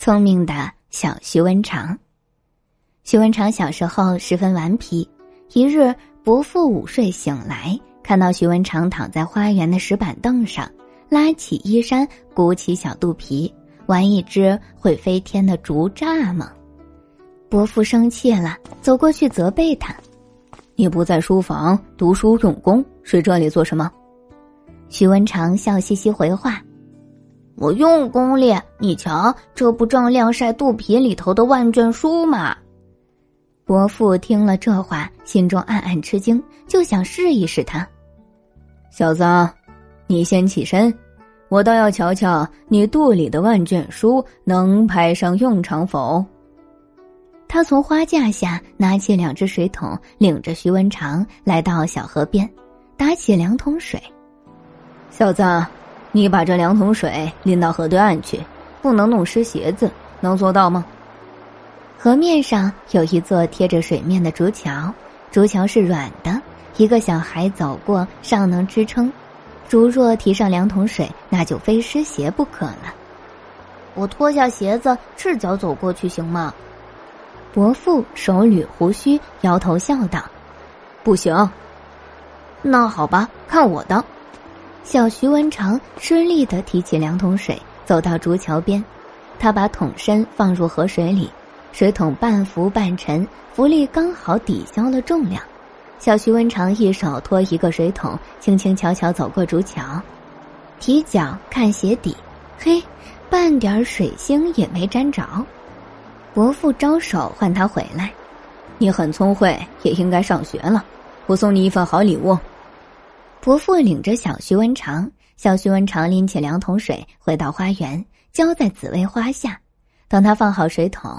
聪明的小徐文长。徐文长小时候十分顽皮。一日，伯父午睡醒来，看到徐文长躺在花园的石板凳上，拉起衣衫，鼓起小肚皮，玩一只会飞天的竹蚱蜢。伯父生气了，走过去责备他：“你不在书房读书用功，睡这里做什么？”徐文长笑嘻嘻回话：“我用功咧，你瞧，这不正晾晒肚皮里头的万卷书吗？”伯父听了这话，心中暗暗吃惊，就想试一试他。小子，你先起身，我倒要瞧瞧你肚里的万卷书能派上用场否。他从花架下拿起两只水桶，领着徐文长来到小河边，打起两桶水。小子，你把这两桶水拎到河对岸去，不能弄湿鞋子，能做到吗？河面上有一座贴着水面的竹桥，竹桥是软的，一个小孩走过尚能支撑。竹若提上两桶水，那就非湿鞋不可了。我脱下鞋子，赤脚走过去行吗？伯父手捋胡须，摇头笑道：“不行。”那好吧，看我的。小徐文长吃力的提起两桶水，走到竹桥边，他把桶身放入河水里，水桶半浮半沉，浮力刚好抵消了重量。小徐文长一手托一个水桶，轻轻巧巧走过竹桥，提脚看鞋底，嘿，半点水星也没沾着。伯父招手唤他回来，你很聪慧，也应该上学了。我送你一份好礼物。伯父领着小徐文长，小徐文长拎起两桶水回到花园，浇在紫薇花下。等他放好水桶，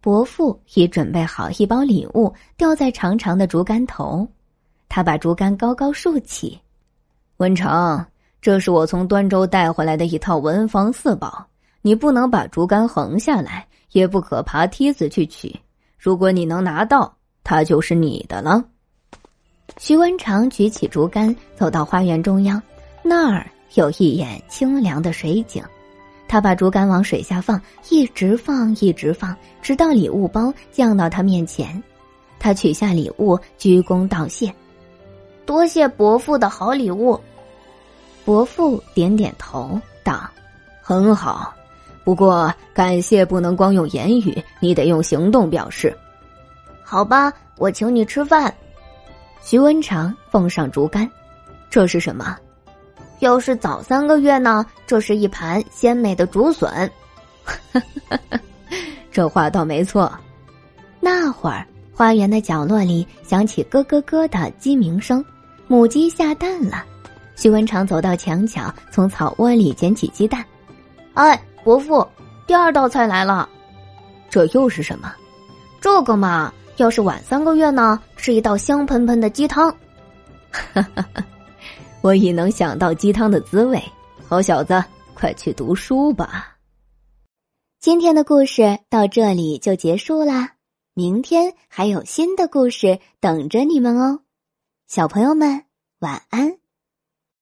伯父已准备好一包礼物，吊在长长的竹竿头。他把竹竿高高竖起，文长，这是我从端州带回来的一套文房四宝，你不能把竹竿横下来。也不可爬梯子去取。如果你能拿到，它就是你的了。徐文长举起竹竿，走到花园中央，那儿有一眼清凉的水井。他把竹竿往水下放，一直放，一直放，直到礼物包降到他面前。他取下礼物，鞠躬道谢：“多谢伯父的好礼物。”伯父点点头，道：“很好。”不过，感谢不能光用言语，你得用行动表示。好吧，我请你吃饭。徐文长奉上竹竿，这是什么？要是早三个月呢？这是一盘鲜美的竹笋。这话倒没错。那会儿，花园的角落里响起咯咯咯的鸡鸣声，母鸡下蛋了。徐文长走到墙角，从草窝里捡起鸡蛋。哎。伯父，第二道菜来了，这又是什么？这个嘛，要是晚三个月呢，是一道香喷喷的鸡汤。哈哈哈！我已能想到鸡汤的滋味。好小子，快去读书吧。今天的故事到这里就结束啦，明天还有新的故事等着你们哦，小朋友们晚安。